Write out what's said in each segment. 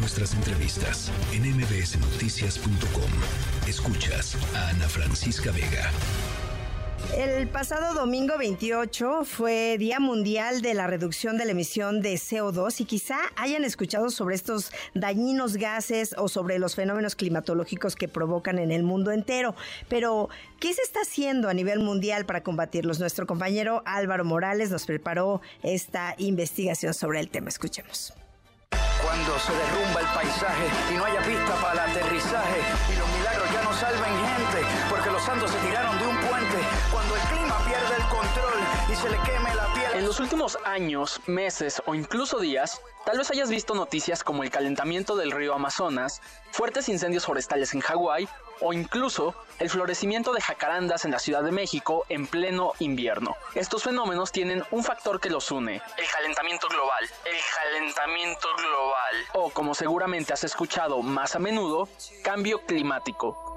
nuestras entrevistas en mbsnoticias.com. Escuchas a Ana Francisca Vega. El pasado domingo 28 fue Día Mundial de la Reducción de la Emisión de CO2 y quizá hayan escuchado sobre estos dañinos gases o sobre los fenómenos climatológicos que provocan en el mundo entero. Pero, ¿qué se está haciendo a nivel mundial para combatirlos? Nuestro compañero Álvaro Morales nos preparó esta investigación sobre el tema. Escuchemos cuando se derrumba el paisaje y no haya pista para el aterrizaje. Y los milagros ya no salven gente porque los santos se tiraron de un cuando el clima pierde el control y se le queme la piel. En los últimos años, meses o incluso días, tal vez hayas visto noticias como el calentamiento del río Amazonas, fuertes incendios forestales en Hawái o incluso el florecimiento de jacarandas en la Ciudad de México en pleno invierno. Estos fenómenos tienen un factor que los une, el calentamiento global. El calentamiento global. O como seguramente has escuchado más a menudo, cambio climático.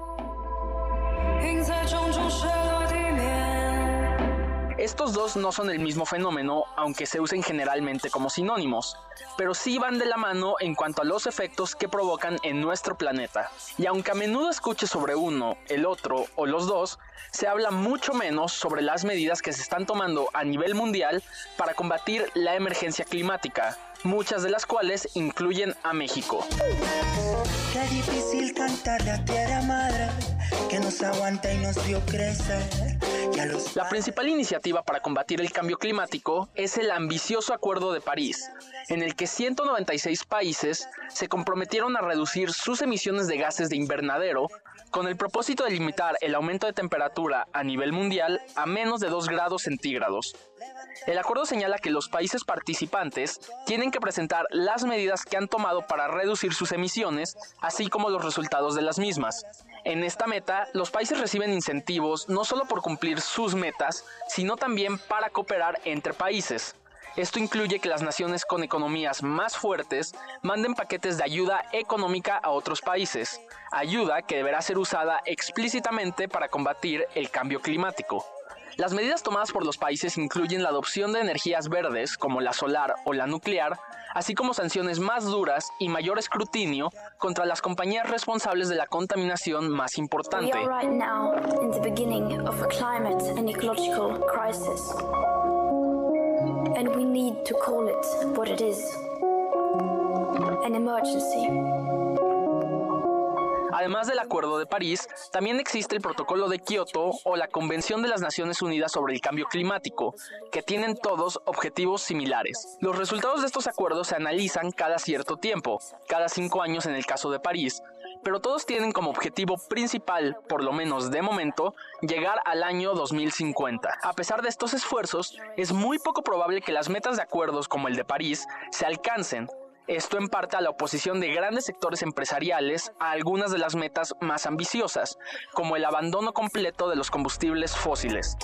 Estos dos no son el mismo fenómeno, aunque se usen generalmente como sinónimos, pero sí van de la mano en cuanto a los efectos que provocan en nuestro planeta. Y aunque a menudo escuche sobre uno, el otro o los dos, se habla mucho menos sobre las medidas que se están tomando a nivel mundial para combatir la emergencia climática, muchas de las cuales incluyen a México. Qué difícil tierra madre que nos aguanta y nos crecer. La principal iniciativa para combatir el cambio climático es el ambicioso Acuerdo de París, en el que 196 países se comprometieron a reducir sus emisiones de gases de invernadero con el propósito de limitar el aumento de temperatura a nivel mundial a menos de 2 grados centígrados. El acuerdo señala que los países participantes tienen que presentar las medidas que han tomado para reducir sus emisiones, así como los resultados de las mismas. En esta meta, los países reciben incentivos no solo por cumplir sus metas, sino también para cooperar entre países. Esto incluye que las naciones con economías más fuertes manden paquetes de ayuda económica a otros países, ayuda que deberá ser usada explícitamente para combatir el cambio climático. Las medidas tomadas por los países incluyen la adopción de energías verdes como la solar o la nuclear, así como sanciones más duras y mayor escrutinio contra las compañías responsables de la contaminación más importante. And we Además del Acuerdo de París, también existe el Protocolo de Kioto o la Convención de las Naciones Unidas sobre el Cambio Climático, que tienen todos objetivos similares. Los resultados de estos acuerdos se analizan cada cierto tiempo, cada cinco años en el caso de París, pero todos tienen como objetivo principal, por lo menos de momento, llegar al año 2050. A pesar de estos esfuerzos, es muy poco probable que las metas de acuerdos como el de París se alcancen, esto en parte a la oposición de grandes sectores empresariales a algunas de las metas más ambiciosas, como el abandono completo de los combustibles fósiles.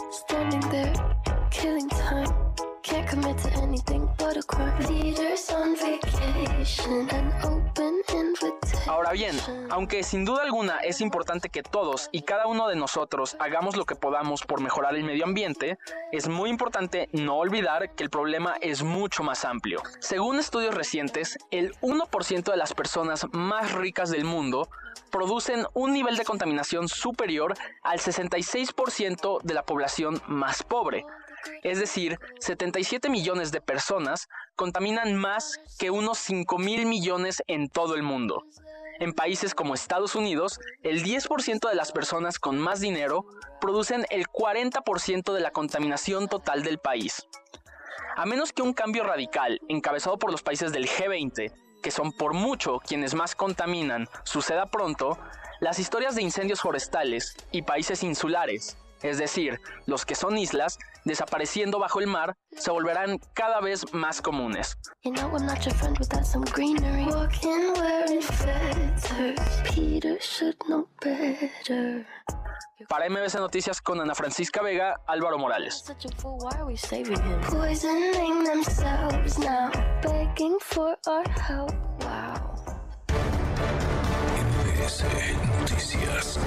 Ahora bien, aunque sin duda alguna es importante que todos y cada uno de nosotros hagamos lo que podamos por mejorar el medio ambiente, es muy importante no olvidar que el problema es mucho más amplio. Según estudios recientes, el 1% de las personas más ricas del mundo producen un nivel de contaminación superior al 66% de la población más pobre. Es decir, 77 millones de personas contaminan más que unos 5 mil millones en todo el mundo. En países como Estados Unidos, el 10% de las personas con más dinero producen el 40% de la contaminación total del país. A menos que un cambio radical, encabezado por los países del G20, que son por mucho quienes más contaminan, suceda pronto, las historias de incendios forestales y países insulares, es decir, los que son islas, desapareciendo bajo el mar, se volverán cada vez más comunes. Para MBC Noticias con Ana Francisca Vega, Álvaro Morales. MBS Noticias.